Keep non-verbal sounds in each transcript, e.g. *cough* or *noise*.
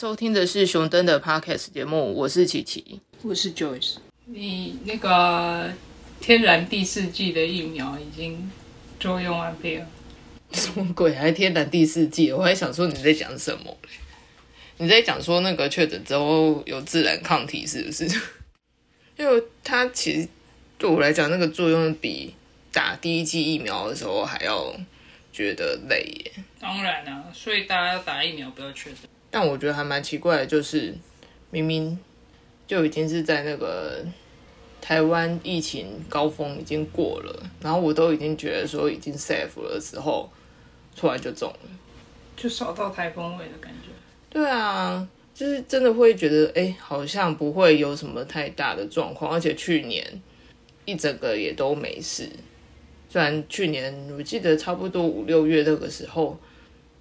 收听的是熊登的 Podcast 节目，我是琪琪，我是 Joyce。你那个天然第四季的疫苗已经作用完毕了，什么鬼？还天然第四季？我还想说你在讲什么？你在讲说那个确诊之后有自然抗体是不是？*laughs* 因为它其实对我来讲，那个作用比打第一剂疫苗的时候还要觉得累耶。当然啊，所以大家要打疫苗，不要确诊。但我觉得还蛮奇怪的，就是明明就已经是在那个台湾疫情高峰已经过了，然后我都已经觉得说已经 safe 了的时候，突然就中了。就少到台风尾的感觉。对啊，就是真的会觉得，哎，好像不会有什么太大的状况，而且去年一整个也都没事。虽然去年我记得差不多五六月那个时候，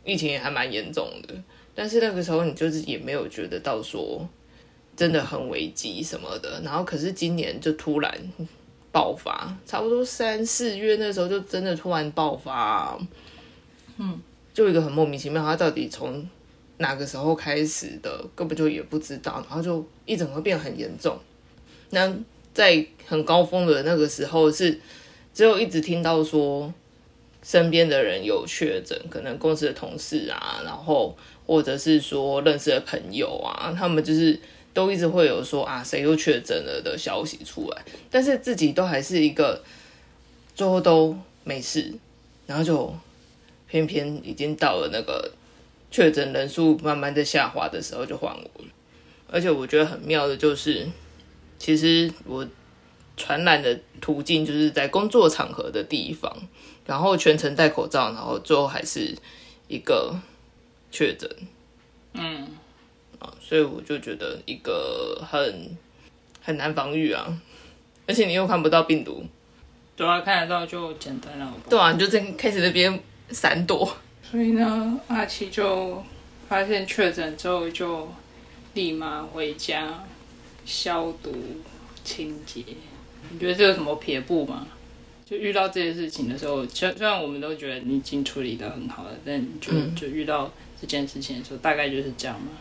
疫情也还蛮严重的。但是那个时候你就是也没有觉得到说真的很危机什么的，然后可是今年就突然爆发，差不多三四月那时候就真的突然爆发，嗯，就一个很莫名其妙，它到底从哪个时候开始的，根本就也不知道，然后就一整个变很严重。那在很高峰的那个时候是只有一直听到说身边的人有确诊，可能公司的同事啊，然后。或者是说认识的朋友啊，他们就是都一直会有说啊，谁又确诊了的消息出来，但是自己都还是一个最后都没事，然后就偏偏已经到了那个确诊人数慢慢在下滑的时候就换我了，而且我觉得很妙的就是，其实我传染的途径就是在工作场合的地方，然后全程戴口罩，然后最后还是一个。确诊，嗯，啊，所以我就觉得一个很很难防御啊，而且你又看不到病毒，对啊，看得到就简单了，对啊，你就在开始那边闪躲，所以呢，阿奇就发现确诊之后就立马回家消毒清洁，你觉得这有什么撇步吗？就遇到这件事情的时候，虽虽然我们都觉得你已经处理的很好了，但就就遇到。这件事情的时候，大概就是这样嘛。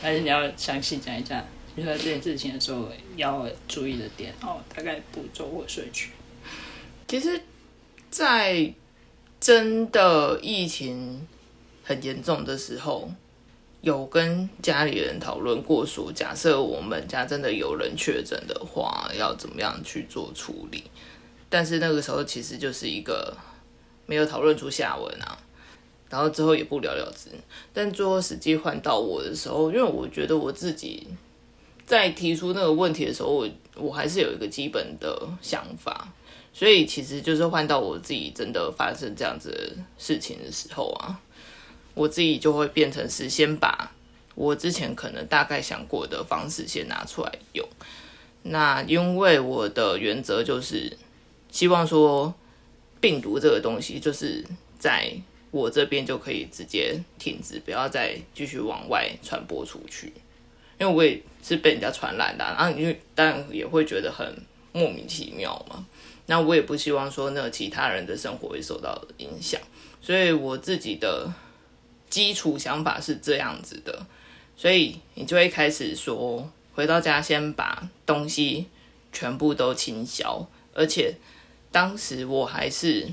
但是你要详细讲一下，遇到这件事情的时候要注意的点哦，大概步骤或顺序。其实，在真的疫情很严重的时候，有跟家里人讨论过，说假设我们家真的有人确诊的话，要怎么样去做处理。但是那个时候其实就是一个没有讨论出下文啊。然后之后也不了了之，但最后实际换到我的时候，因为我觉得我自己在提出那个问题的时候，我我还是有一个基本的想法，所以其实就是换到我自己真的发生这样子事情的时候啊，我自己就会变成是先把我之前可能大概想过的方式先拿出来用。那因为我的原则就是希望说病毒这个东西就是在。我这边就可以直接停止，不要再继续往外传播出去，因为我也是被人家传染的，然后你就当然也会觉得很莫名其妙嘛。那我也不希望说那其他人的生活会受到影响，所以我自己的基础想法是这样子的，所以你就会开始说，回到家先把东西全部都清消，而且当时我还是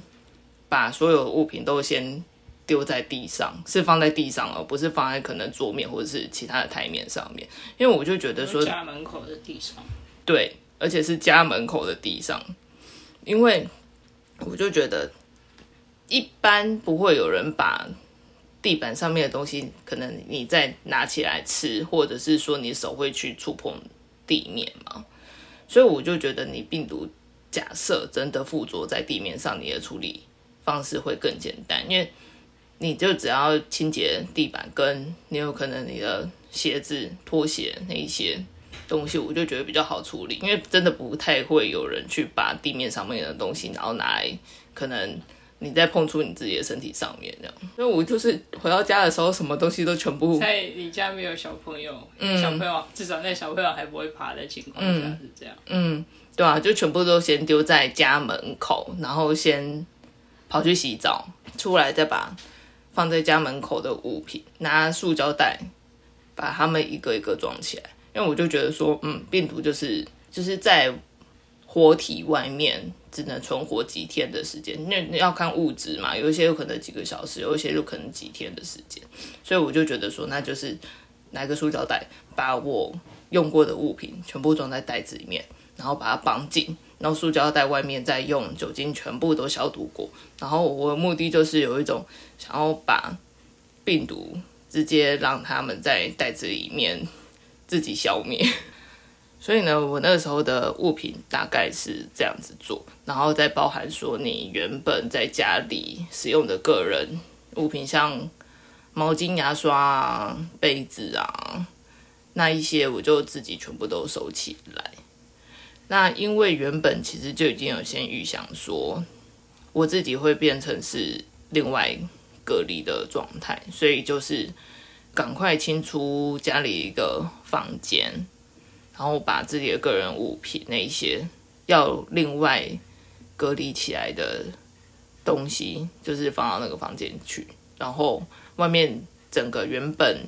把所有物品都先。丢在地上是放在地上，而不是放在可能桌面或者是其他的台面上面。因为我就觉得说家门口的地上，对，而且是家门口的地上，因为我就觉得一般不会有人把地板上面的东西，可能你再拿起来吃，或者是说你手会去触碰地面嘛。所以我就觉得你病毒假设真的附着在地面上，你的处理方式会更简单，因为。你就只要清洁地板，跟你有可能你的鞋子、拖鞋那一些东西，我就觉得比较好处理，因为真的不太会有人去把地面上面的东西，然后拿来可能你再碰触你自己的身体上面这样。所以我就是回到家的时候，什么东西都全部在你家没有小朋友，小朋友至少那小朋友还不会爬的情况下是这样。嗯，对啊，就全部都先丢在家门口，然后先跑去洗澡，出来再把。放在家门口的物品，拿塑胶袋把它们一个一个装起来，因为我就觉得说，嗯，病毒就是就是在活体外面只能存活几天的时间，那要看物质嘛，有一些有可能几个小时，有一些有可能几天的时间，所以我就觉得说，那就是拿个塑胶袋，把我用过的物品全部装在袋子里面，然后把它绑紧，然后塑胶袋外面再用酒精全部都消毒过，然后我的目的就是有一种想要把病毒直接让他们在袋子里面自己消灭。*laughs* 所以呢，我那时候的物品大概是这样子做，然后再包含说你原本在家里使用的个人物品，像毛巾、牙刷、杯子啊，那一些我就自己全部都收起来。那因为原本其实就已经有先预想说，我自己会变成是另外隔离的状态，所以就是赶快清出家里一个房间。然后把自己的个人物品那一些要另外隔离起来的东西，就是放到那个房间去。然后外面整个原本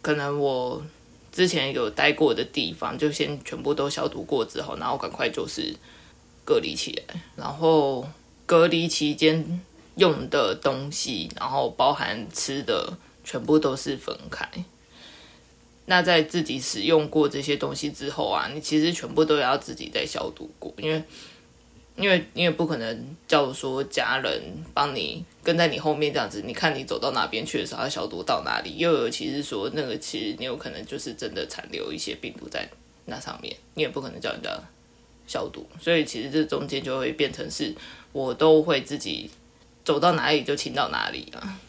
可能我之前有待过的地方，就先全部都消毒过之后，然后赶快就是隔离起来。然后隔离期间用的东西，然后包含吃的，全部都是分开。那在自己使用过这些东西之后啊，你其实全部都要自己再消毒过，因为因为因为不可能叫说家人帮你跟在你后面这样子，你看你走到哪边去的时候要消毒到哪里，又尤其是说那个其实你有可能就是真的残留一些病毒在那上面，你也不可能叫人家消毒，所以其实这中间就会变成是我都会自己走到哪里就清到哪里啊，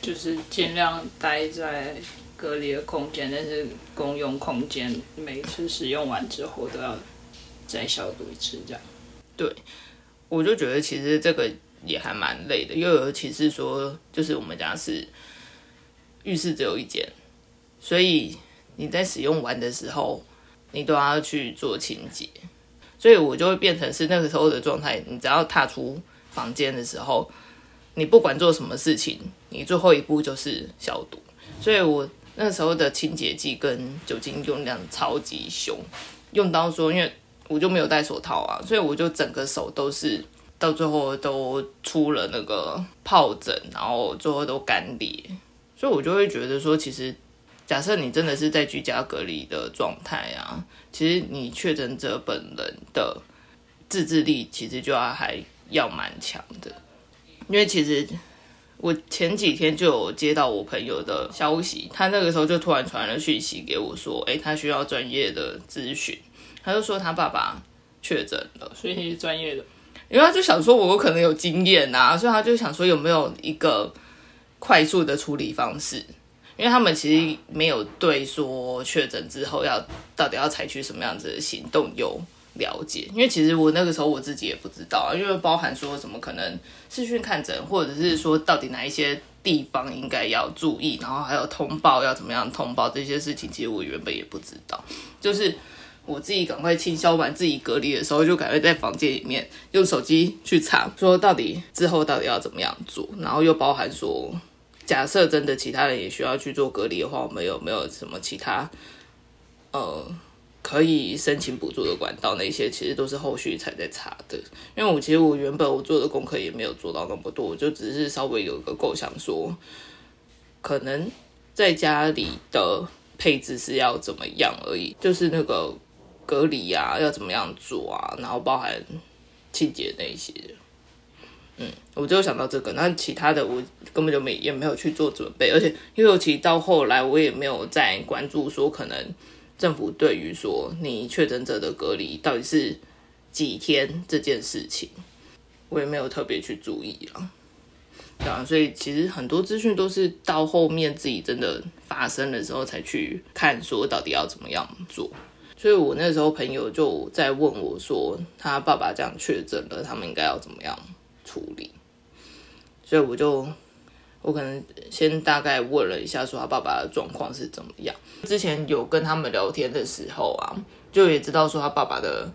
就是尽量待在。隔离的空间，但是公用空间每次使用完之后都要再消毒一次，这样。对，我就觉得其实这个也还蛮累的，又尤其是说，就是我们家是浴室只有一间，所以你在使用完的时候，你都要去做清洁，所以我就会变成是那个时候的状态，你只要踏出房间的时候，你不管做什么事情，你最后一步就是消毒，所以我。那时候的清洁剂跟酒精用量超级凶，用到说，因为我就没有戴手套啊，所以我就整个手都是到最后都出了那个疱疹，然后最后都干裂，所以我就会觉得说，其实假设你真的是在居家隔离的状态啊，其实你确诊者本人的自制力其实就要还要蛮强的，因为其实。我前几天就有接到我朋友的消息，他那个时候就突然传了讯息给我，说：“哎，他需要专业的咨询。”他就说他爸爸确诊了，所以你是专业的，因为他就想说我可能有经验啊，所以他就想说有没有一个快速的处理方式，因为他们其实没有对说确诊之后要到底要采取什么样子的行动有。了解，因为其实我那个时候我自己也不知道啊，因为包含说什么可能视讯看诊，或者是说到底哪一些地方应该要注意，然后还有通报要怎么样通报这些事情，其实我原本也不知道。就是我自己赶快清消完自己隔离的时候，就赶快在房间里面用手机去查，说到底之后到底要怎么样做，然后又包含说，假设真的其他人也需要去做隔离的话，我们有没有什么其他呃？可以申请补助的管道，那些其实都是后续才在查的。因为我其实我原本我做的功课也没有做到那么多，我就只是稍微有一个构想，说可能在家里的配置是要怎么样而已，就是那个隔离啊要怎么样做啊，然后包含清洁那一些。嗯，我就想到这个，那其他的我根本就没也没有去做准备，而且因为其实到后来我也没有再关注说可能。政府对于说你确诊者的隔离到底是几天这件事情，我也没有特别去注意啊。对啊，所以其实很多资讯都是到后面自己真的发生的时候才去看，说到底要怎么样做。所以我那时候朋友就在问我说，他爸爸这样确诊了，他们应该要怎么样处理？所以我就。我可能先大概问了一下，说他爸爸的状况是怎么样。之前有跟他们聊天的时候啊，就也知道说他爸爸的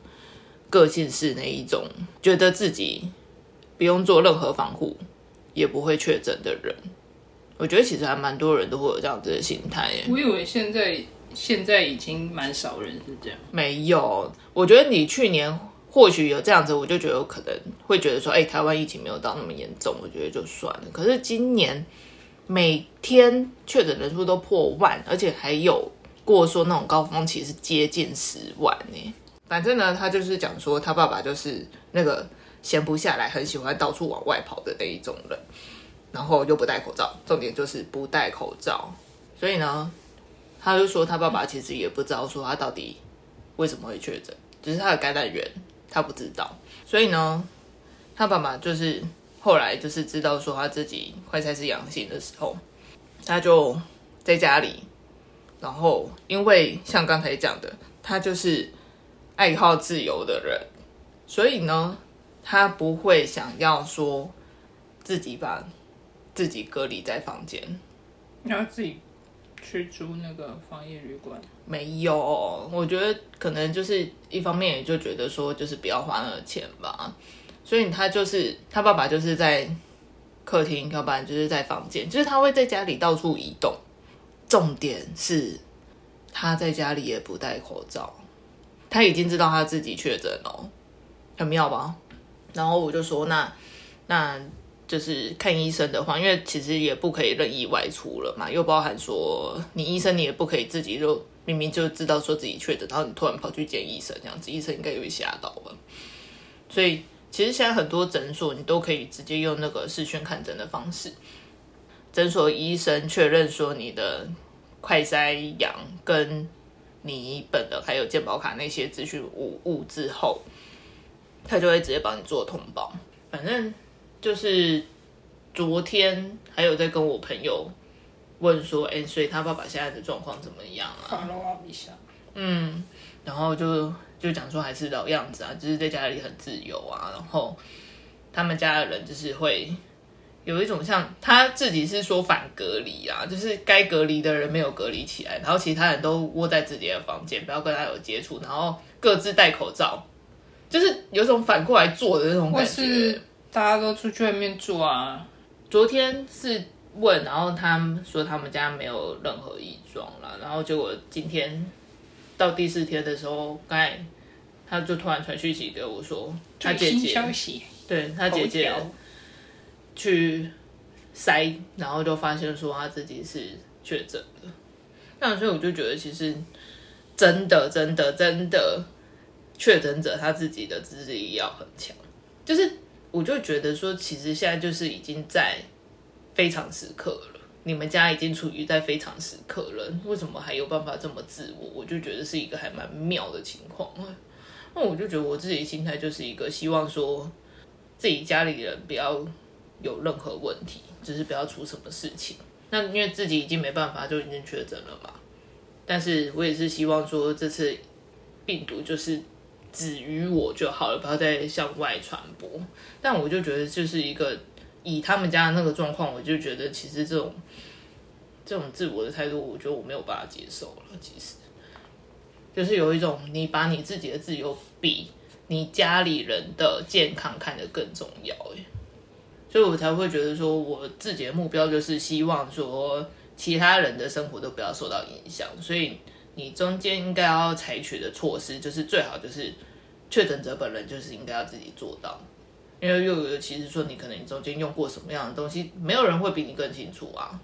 个性是那一种，觉得自己不用做任何防护也不会确诊的人。我觉得其实还蛮多人都会有这样子的心态耶。我以为现在现在已经蛮少人是这样。没有，我觉得你去年或许有这样子，我就觉得有可能会觉得说，哎、台湾疫情没有到那么严重，我觉得就算了。可是今年每天确诊人数都破万，而且还有过说那种高峰期是接近十万呢。反正呢，他就是讲说他爸爸就是那个闲不下来，很喜欢到处往外跑的那一种人，然后又不戴口罩，重点就是不戴口罩。所以呢，他就说他爸爸其实也不知道说他到底为什么会确诊，只是他的感染源他不知道。所以呢，他爸爸就是后来就是知道说他自己快筛是阳性的时候，他就在家里，然后因为像刚才讲的，他就是爱好自由的人，所以呢，他不会想要说自己把自己隔离在房间。你要自己去租那个防疫旅馆，没有，我觉得可能就是一方面也就觉得说，就是不要花那个钱吧。所以他就是他爸爸就是在客厅，要不然就是在房间，就是他会在家里到处移动。重点是他在家里也不戴口罩，他已经知道他自己确诊了，很妙吧？然后我就说，那那就是看医生的话，因为其实也不可以任意外出了嘛，又包含说你医生你也不可以自己就明明就知道说自己确诊，然后你突然跑去见医生这样子，医生应该也会吓到吧。所以其实现在很多诊所你都可以直接用那个视讯看诊的方式，诊所医生确认说你的快筛阳跟你本的还有健保卡那些资讯无误之后，他就会直接帮你做通报。反正就是昨天还有在跟我朋友问说，哎、所以他爸爸现在的状况怎么样啊？嗯，然后就就讲说还是老样子啊，就是在家里很自由啊，然后他们家的人就是会有一种像他自己是说反隔离啊，就是该隔离的人没有隔离起来，然后其他人都窝在自己的房间，不要跟他有接触，然后各自戴口罩，就是有种反过来做的那种感觉是。大家都出去外面住啊，昨天是问，然后他们说他们家没有任何异状啦，然后结果今天到第四天的时候，刚才他就突然传讯息给我说，他姐姐消息，对他姐姐去筛，然后就发现说他自己是确诊的。那所以我就觉得，其实真的、真的、真的，确诊者他自己的自制力要很强。就是我就觉得说，其实现在就是已经在非常时刻了，你们家已经处于在非常时刻了，为什么还有办法这么自我？我就觉得是一个还蛮妙的情况。那我就觉得我自己心态就是一个希望说，自己家里人不要有任何问题，只是不要出什么事情。那因为自己已经没办法，就已经确诊了嘛。但是我也是希望说，这次病毒就是止于我就好了，不要再向外传播。但我就觉得，就是一个以他们家的那个状况，我就觉得其实这种这种自我的态度，我觉得我没有办法接受了。其实就是有一种你把你自己的自由比你家里人的健康看得更重要，所以我才会觉得说，我自己的目标就是希望说，其他人的生活都不要受到影响，所以你中间应该要采取的措施，就是最好就是确诊者本人就是应该要自己做到，因为又尤其是说你可能你中间用过什么样的东西，没有人会比你更清楚啊。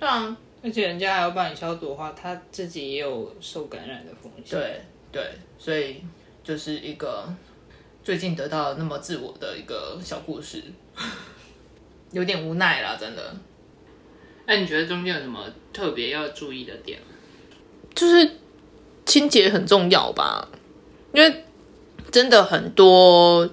对啊，而且人家还要帮你消毒的话，他自己也有受感染的风险。对对，所以就是一个最近得到那么自我的一个小故事，*laughs* 有点无奈啦，真的。那你觉得中间有什么特别要注意的点？就是清洁很重要吧，因为真的很多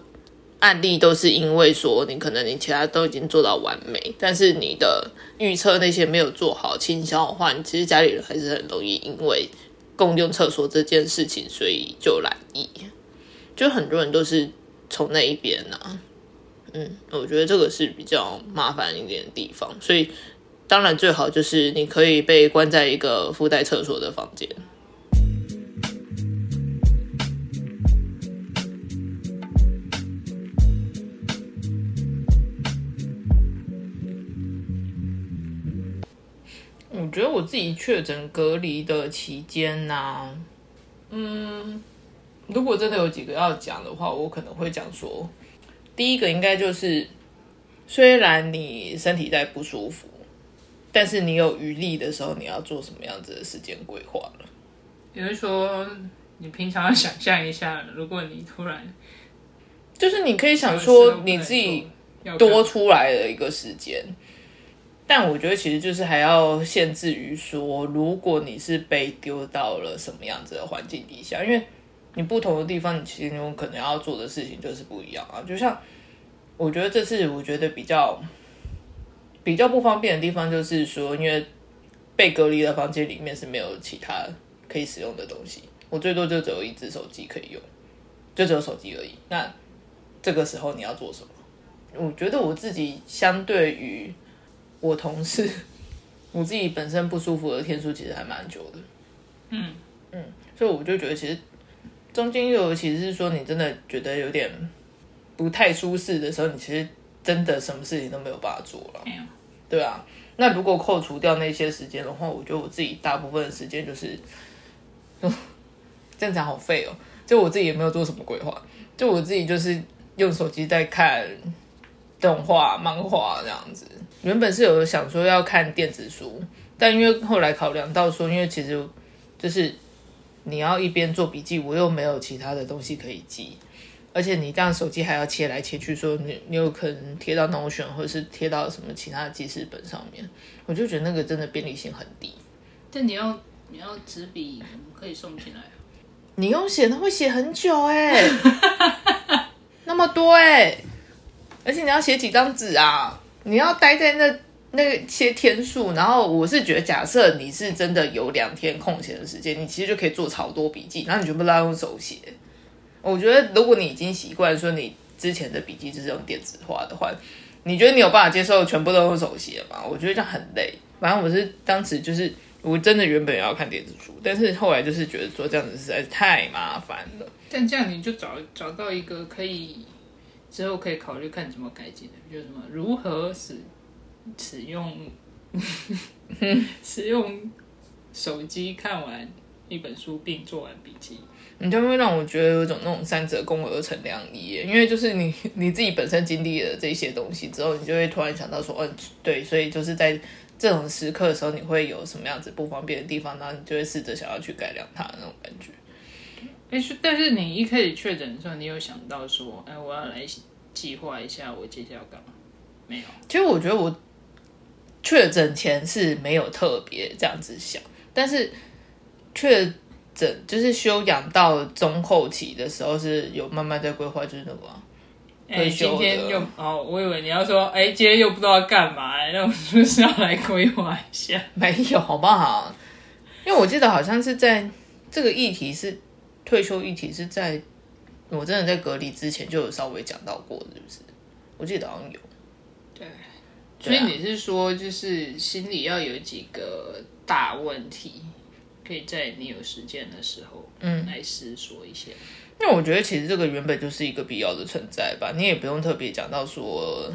案例都是因为说你可能你其他都已经做到完美，但是你的预测那些没有做好清消的话，你其实家里人还是很容易因为共用厕所这件事情，所以就染疫。就很多人都是从那一边啊，嗯，我觉得这个是比较麻烦一点的地方，所以当然最好就是你可以被关在一个附带厕所的房间。我觉得我自己确诊隔离的期间呢、嗯，如果真的有几个要讲的话，我可能会讲说，第一个应该就是，虽然你身体在不舒服，但是你有余力的时候，你要做什么样子的时间规划了？也就是说，你平常要想象一下，如果你突然就是你可以想说你自己多出来的一个时间。但我觉得其实就是还要限制于说，如果你是被丢到了什么样子的环境底下，因为你不同的地方，你其实有可能要做的事情就是不一样啊。就像我觉得这次我觉得比较比较不方便的地方，就是说，因为被隔离的房间里面是没有其他可以使用的东西，我最多就只有一只手机可以用，就只有手机而已。那这个时候你要做什么？我觉得我自己相对于我同事，*laughs* 我自己本身不舒服的天数其实还蛮久的。嗯嗯，所以我就觉得其实中间又尤其是说你真的觉得有点不太舒适的时候，你其实真的什么事情都没有办法做了。对啊，那如果扣除掉那些时间的话，我觉得我自己大部分的时间就是，*laughs* 这样讲好废哦。就我自己也没有做什么规划，就我自己就是用手机在看动画、漫画这样子。原本是有想说要看电子书，但因为后来考量到说，因为其实就是你要一边做笔记，我又没有其他的东西可以记，而且你这样手机还要切来切去，说你你有可能贴到 Notion 或者是贴到什么其他的记事本上面，我就觉得那个真的便利性很低。但你要你要纸笔，可以送进来啊。你用写的会写很久哎、*laughs* 那么多哎、而且你要写几张纸啊？你要待在那那些天数，然后我是觉得，假设你是真的有两天空闲的时间，你其实就可以做超多笔记，然后你全部都要用手写。我觉得，如果你已经习惯说你之前的笔记就是用电子化的话，你觉得你有办法接受全部都用手写吗？我觉得这样很累。反正我是当时就是我真的原本也要看电子书，但是后来就是觉得说这样子实在是太麻烦了。但这样你就找找到一个可以之后可以考虑看怎么改进的，就什么如何使使用 *laughs* 使用手机看完一本书并做完笔记。你就会让我觉得有一种那种三者共而成良医耶，因为就是你 *laughs* 你自己本身经历了这些东西之后，你就会突然想到说，嗯，对，所以就是在这种时刻的时候，你会有什么样子不方便的地方，然后你就会试着想要去改良它的那种感觉。但是你一开始确诊的时候，你有想到说，哎、我要来计划一下我接下来要干嘛？没有。其实我觉得我确诊前是没有特别这样子想，但是确诊就是休养到中后期的时候是有慢慢在规划，就是那个啊、哎、退休的今天又哦，我以为你要说，哎、今天又不知道干嘛、*laughs* 那我是不是要来规划一下？*laughs* 没有，好不好？因为我记得好像是在这个议题是退休议题是在我真的在隔离之前就有稍微讲到过，是不是？我记得好像有。对所以你是说，就是心里要有几个大问题，可以在你有时间的时候，嗯，来思索一下。因为我觉得其实这个原本就是一个必要的存在吧，你也不用特别讲到说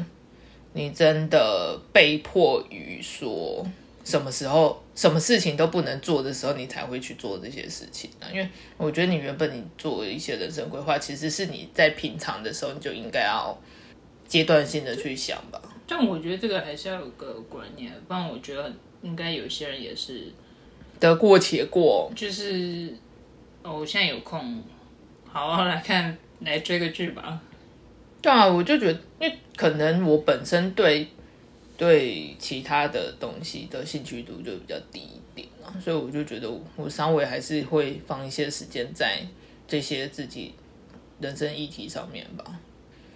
你真的被迫于说什么时候什么事情都不能做的时候，你才会去做这些事情啊。因为我觉得你原本你做一些人生规划，其实是你在平常的时候你就应该要阶段性的去想吧。但我觉得这个还是要有个观念，不然我觉得应该有些人也是，得过且过，就是哦，我现在有空，好好，来看来追个剧吧。对啊，我就觉得，因为可能我本身对对其他的东西的兴趣度就比较低一点啊，所以我就觉得我我稍微还是会放一些时间在这些自己人生议题上面吧。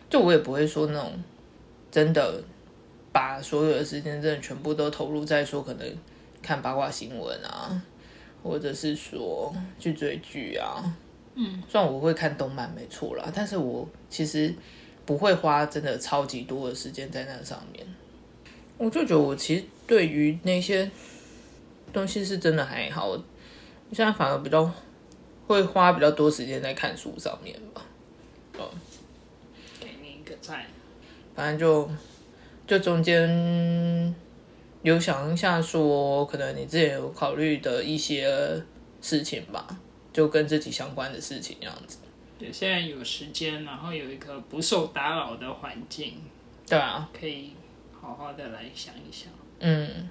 就我也不会说那种真的把所有的时间真的全部都投入在说可能看八卦新闻啊，或者是说去追剧啊。嗯，虽然我会看动漫没错啦，但是我其实不会花真的超级多的时间在那上面。我就觉得我其实对于那些东西是真的还好，我现在反而比较会花比较多时间在看书上面吧。给你一个赞。反正就就中间有想一下说，可能你之前有考虑的一些事情吧，就跟自己相关的事情这样子。对，现在有时间，然后有一个不受打扰的环境，对啊，可以好好的来想一想。嗯，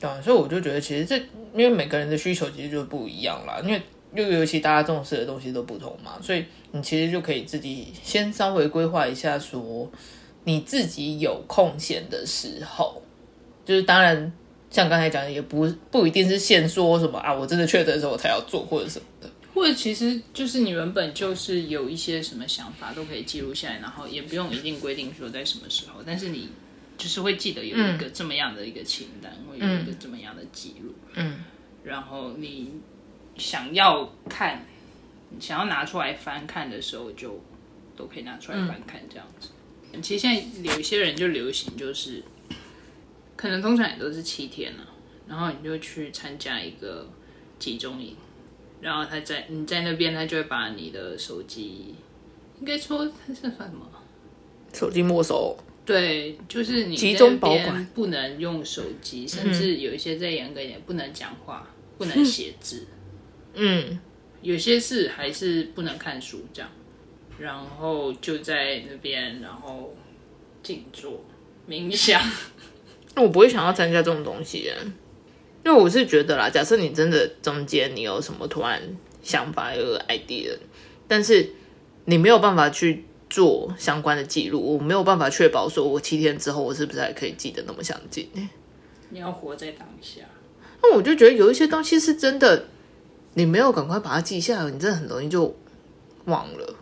对啊，所以我就觉得其实这因为每个人的需求其实就不一样啦，因为又尤其大家重视的东西都不同嘛，所以你其实就可以自己先稍微规划一下，说你自己有空闲的时候，就是当然像刚才讲的，也不不一定是现说什么啊，我真的确诊的时候我才要做或者什么的。或者其实就是你原本就是有一些什么想法都可以记录下来，然后也不用一定规定说在什么时候，但是你就是会记得有一个这么样的一个清单，会有一个这么样的记录，嗯，然后你想要看，想要拿出来翻看的时候，就都可以拿出来翻看这样子。其实现在有一些人就流行就是，可能通常也都是七天了、然后你就去参加一个集中营。然后他在你在那边，他就会把你的手机，应该说他是算什么？手机没收，对，就是你集中保管不能用手机，甚至有一些再严格一点，不能讲话，不能写字，嗯，有些事还是不能看书这样。然后就在那边，然后静坐冥想。那我不会想要参加这种东西，因为我是觉得啦，假设你真的中间你有什么突然想法有个 idea，但是你没有办法去做相关的记录，我没有办法确保说我七天之后我是不是还可以记得那么详尽。你要活在当下。那我就觉得有一些东西是真的，你没有赶快把它记下来，你真的很容易就忘了。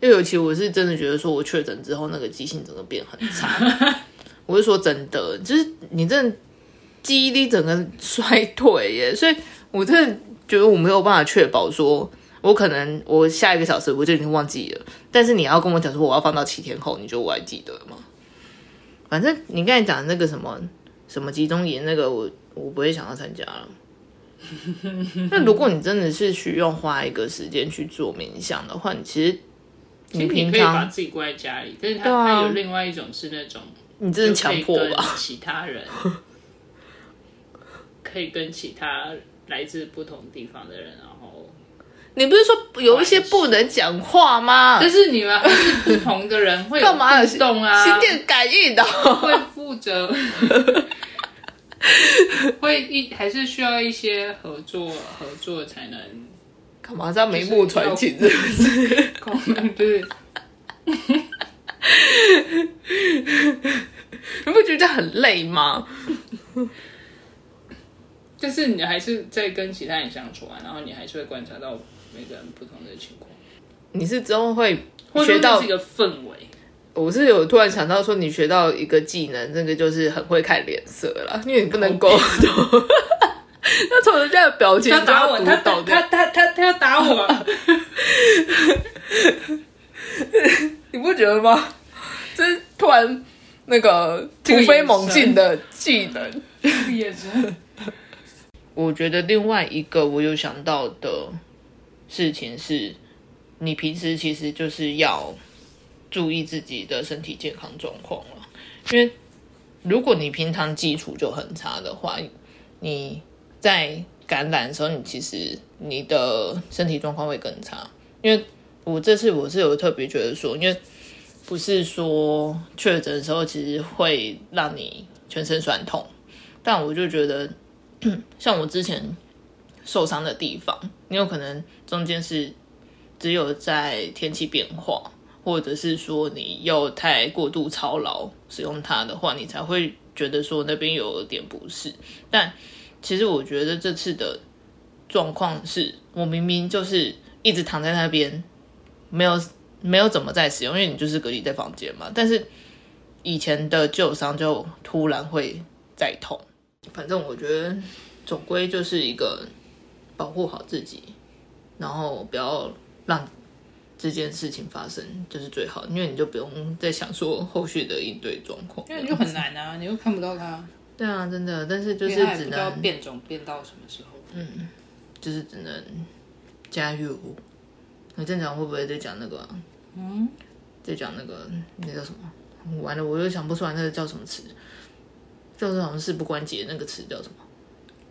因为尤其我是真的觉得说，我确诊之后那个记性整个变很差。*laughs* 我是说真的，就是你真的记忆力整个衰退耶，*laughs* 所以我真的觉得我没有办法确保说，我可能我下一个小时我就已经忘记了，但是你要跟我讲说我要放到七天后，你觉得我还记得吗？反正你刚才讲的那个什么什么集中营那个我，我不会想要参加了。*laughs* 那如果你真的是需要花一个时间去做冥想的话，你其实其实平你可以把常自己关在家里，但是它、对啊它有另外一种是那种你真的强迫吧？其他人可以跟其他来自不同地方的人，然后你不是说有一些不能讲话吗？就是你们还是不同的人会有干嘛有互动啊，心电感应的？*laughs* 会负责，会一还是需要一些合作合作才能干嘛这样眉目传情？是不是 *laughs* *laughs* *laughs* 你不觉得很累吗？*laughs* 就是你还是在跟其他人相处啊，然后你还是会观察到每个人不同的情况，你是之后会学到一个氛围。我是有突然想到说，你学到一个技能，那个就是很会看脸色了，因为你不能沟通。*laughs* 那从人家的表情就他打我，要他读懂的，他他他他要打我，你不觉得吗？这是突然那个突飞猛进的技能。我觉得另外一个我有想到的事情是，你平时其实就是要注意自己的身体健康状况了，因为如果你平常基础就很差的话，你在感染的时候，你其实你的身体状况会更差。因为我这次我是有特别觉得说，因为不是说确诊的时候其实会让你全身酸痛，但我就觉得。*clears throat* 像我之前受伤的地方，你有可能中间是只有在天气变化，或者是说你又太过度操劳使用它的话，你才会觉得说那边有点不适。但其实我觉得这次的状况是我明明就是一直躺在那边，没有没有怎么在使用，因为你就是隔离在房间嘛。但是以前的旧伤就突然会再痛。反正我觉得总归就是一个保护好自己，然后不要让这件事情发生，就是最好，因为你就不用再想说后续的应对状况。因为你就很难啊，你又看不到它，对啊，真的，但是就就是是只不知道能变种变到什么时候。嗯就是只能加油。你正常会不会在讲那个、啊？嗯，在讲那个那叫什么？完了，我又想不出来那个叫什么词。就是好像事不关己的那个词叫什么？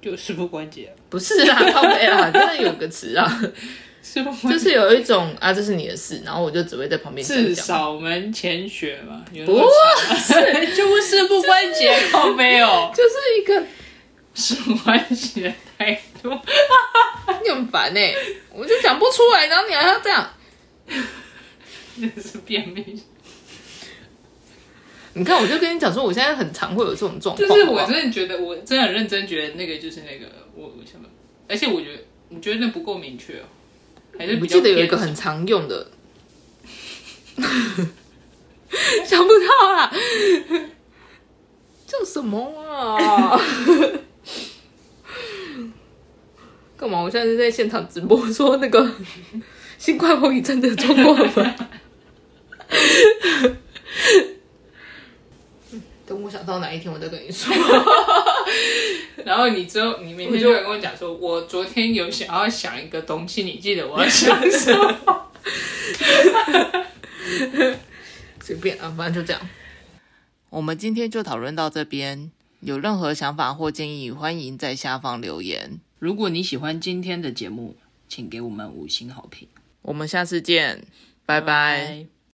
就事不关己啊，不是啦，靠背啦，真的有个词啊，事不就是有一种啊，这是你的事，然后我就只会在旁边这样至讲。扫门前雪嘛，不不是，就事不关己，靠背哦，就是一个事不关己的态度。*laughs* 你很烦呢、我就讲不出来，然后你还要这样。那 *laughs* 是便秘，你看，我就跟你讲说，我现在很常会有这种状况。就是我真的觉得，我真的很认真觉得那个就是那个我我什么，而且我觉得你觉得那不够明确哦，还是我记得有一个很常用的，*laughs* 想不到啦，叫什么啊？干嘛？我现在是在现场直播说那个新冠后遗症的状况吗？*laughs* 等我想到哪一天，我再跟你说。*laughs* 然后你之后，你明天就就会跟我讲说，我昨天有想要想一个东西，你记得我要想什么？*laughs* 随便啊，反正就这样。我们今天就讨论到这边，有任何想法或建议，欢迎在下方留言。如果你喜欢今天的节目，请给我们五星好评，我们下次见，拜拜拜